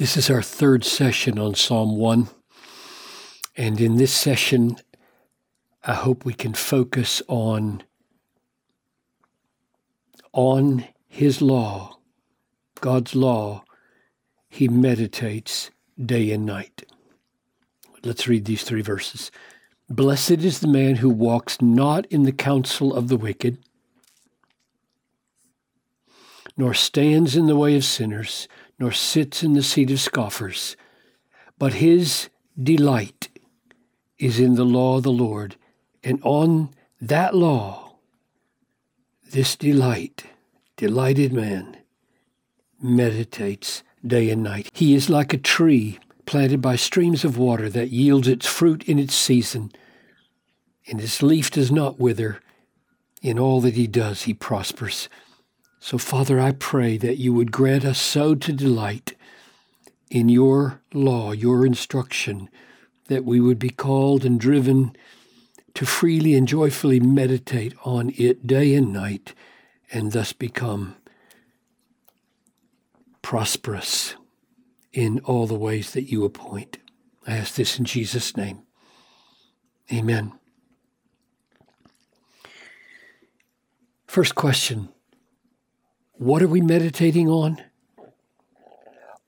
This is our third session on Psalm 1. And in this session, I hope we can focus on, on His law, God's law. He meditates day and night. Let's read these three verses. Blessed is the man who walks not in the counsel of the wicked, nor stands in the way of sinners nor sits in the seat of scoffers, but his delight is in the law of the Lord, and on that law, this delight, delighted man, meditates day and night. He is like a tree planted by streams of water that yields its fruit in its season, and its leaf does not wither. In all that he does, he prospers. So, Father, I pray that you would grant us so to delight in your law, your instruction, that we would be called and driven to freely and joyfully meditate on it day and night, and thus become prosperous in all the ways that you appoint. I ask this in Jesus' name. Amen. First question what are we meditating on?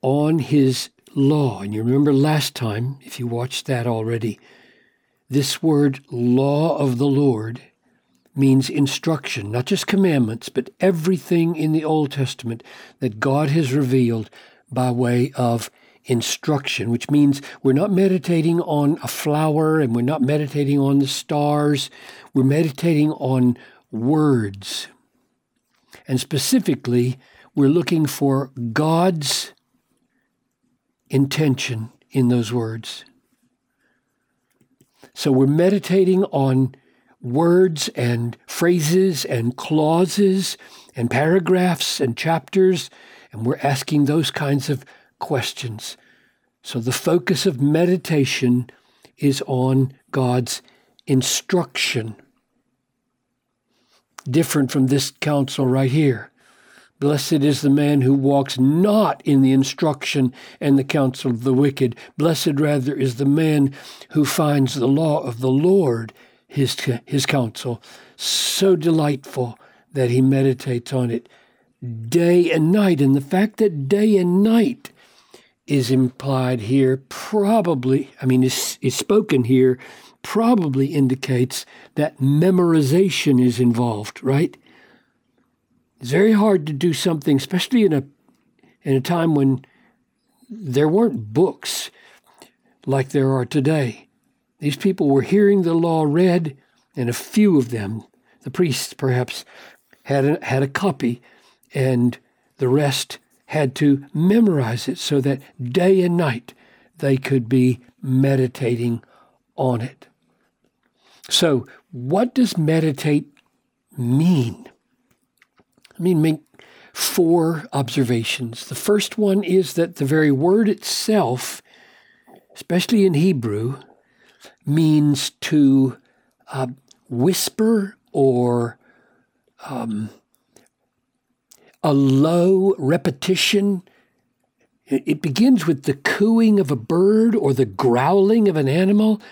On His law. And you remember last time, if you watched that already, this word law of the Lord means instruction, not just commandments, but everything in the Old Testament that God has revealed by way of instruction, which means we're not meditating on a flower and we're not meditating on the stars. We're meditating on words. And specifically, we're looking for God's intention in those words. So we're meditating on words and phrases and clauses and paragraphs and chapters, and we're asking those kinds of questions. So the focus of meditation is on God's instruction different from this counsel right here. Blessed is the man who walks not in the instruction and the counsel of the wicked. Blessed rather is the man who finds the law of the Lord, his, his counsel, so delightful that he meditates on it day and night. And the fact that day and night is implied here probably, I mean, is, is spoken here probably indicates that memorization is involved, right? It's very hard to do something, especially in a in a time when there weren't books like there are today. These people were hearing the law read, and a few of them, the priests perhaps, had a, had a copy, and the rest had to memorize it so that day and night they could be meditating on it. So, what does meditate mean? I mean, make four observations. The first one is that the very word itself, especially in Hebrew, means to uh, whisper or um, a low repetition. It begins with the cooing of a bird or the growling of an animal.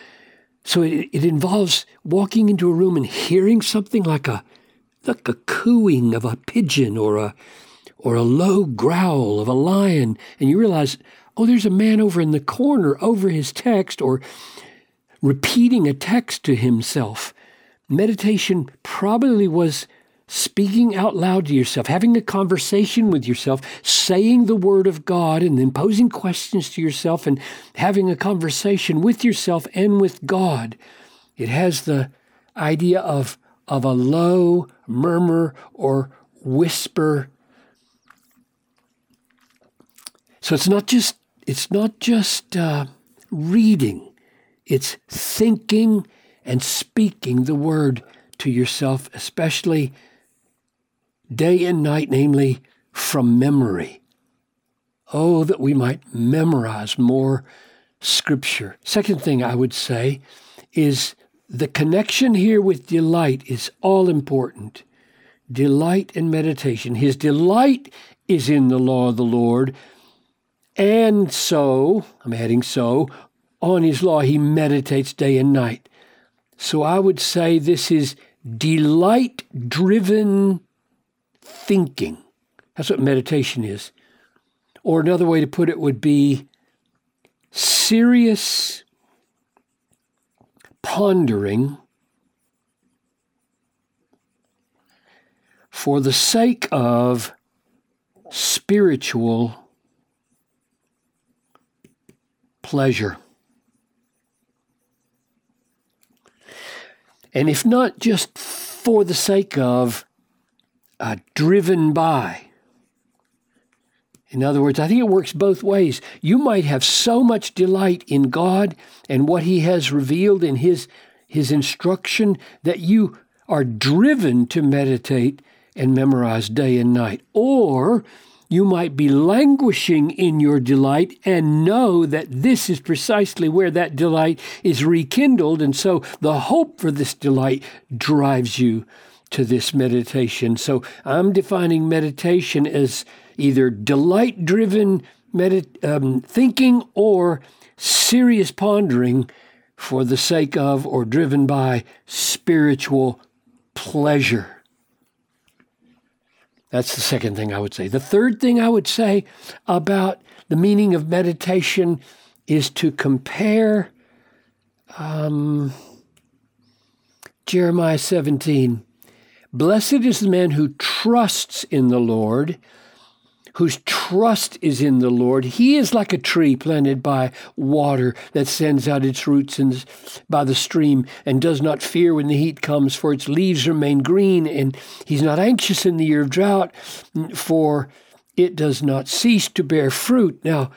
So it, it involves walking into a room and hearing something like a like a cooing of a pigeon or a or a low growl of a lion, and you realize, oh, there's a man over in the corner over his text or repeating a text to himself. Meditation probably was speaking out loud to yourself, having a conversation with yourself, saying the word of God, and then posing questions to yourself and having a conversation with yourself and with God. It has the idea of, of a low murmur or whisper. So it's not just it's not just uh, reading; it's thinking and speaking the word to yourself, especially day and night, namely from memory. Oh, that we might memorize more scripture. Second thing I would say is the connection here with delight is all important. Delight and meditation. His delight is in the law of the Lord, And so, I'm adding so, on his law he meditates day and night. So I would say this is delight driven thinking. That's what meditation is. Or another way to put it would be serious pondering for the sake of spiritual pleasure. And if not just for the sake of, uh, driven by. In other words, I think it works both ways. You might have so much delight in God and what He has revealed in His, His instruction that you are driven to meditate and memorize day and night. Or you might be languishing in your delight and know that this is precisely where that delight is rekindled. And so the hope for this delight drives you to this meditation. So I'm defining meditation as either delight driven medit- um, thinking or serious pondering for the sake of or driven by spiritual pleasure. That's the second thing I would say. The third thing I would say about the meaning of meditation is to compare um, Jeremiah 17. Blessed is the man who trusts in the Lord whose trust is in the Lord. He is like a tree planted by water that sends out its roots in, by the stream and does not fear when the heat comes, for its leaves remain green, and he's not anxious in the year of drought, for it does not cease to bear fruit. Now,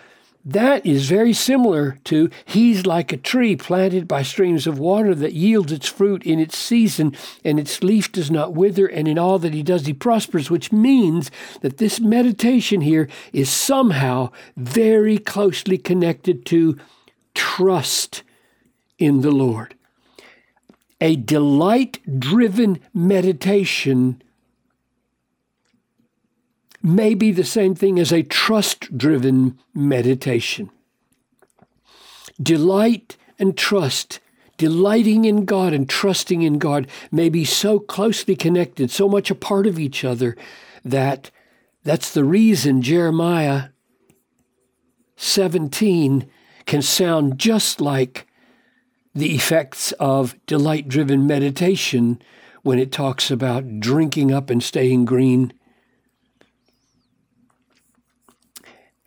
that is very similar to he's like a tree planted by streams of water that yields its fruit in its season, and its leaf does not wither, and in all that he does he prospers, which means that this meditation here is somehow very closely connected to trust in the Lord. A delight driven meditation may be the same thing as a trust driven meditation. Delight and trust, delighting in God and trusting in God, may be so closely connected, so much a part of each other, that that's the reason Jeremiah 17 can sound just like the effects of delight driven meditation when it talks about drinking up and staying green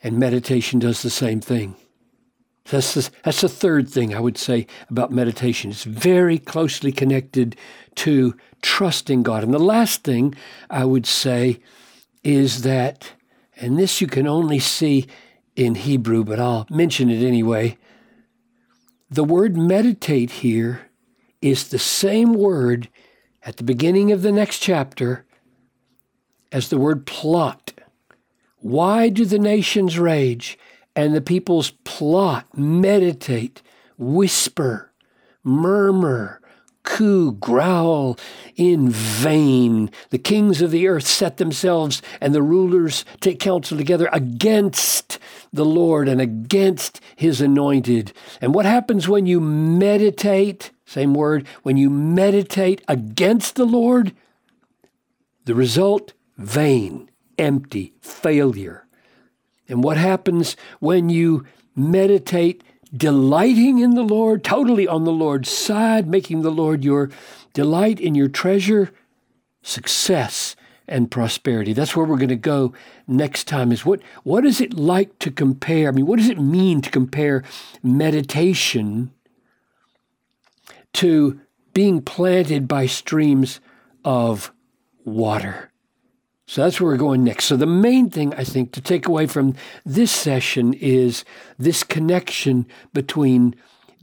And meditation does the same thing. That's the, that's the third thing I would say about meditation. It's very closely connected to trusting God. And the last thing I would say is that, and this you can only see in Hebrew, but I'll mention it anyway. The word meditate here is the same word at the beginning of the next chapter as the word plot why do the nations rage and the peoples plot, meditate, whisper, murmur, coo, growl in vain? The kings of the earth set themselves and the rulers take counsel together against the Lord and against his anointed. And what happens when you meditate? Same word, when you meditate against the Lord? The result, vain empty failure. And what happens when you meditate delighting in the Lord, totally on the Lord's side, making the Lord your delight in your treasure? Success and prosperity. That's where we're going to go next time is what what is it like to compare? I mean, what does it mean to compare meditation to being planted by streams of water? So that's where we're going next. So the main thing I think to take away from this session is this connection between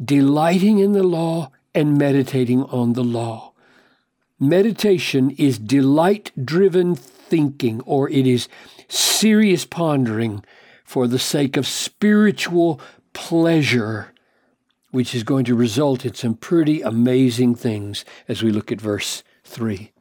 delighting in the law and meditating on the law. Meditation is delight driven thinking, or it is serious pondering for the sake of spiritual pleasure, which is going to result in some pretty amazing things as we look at verse 3.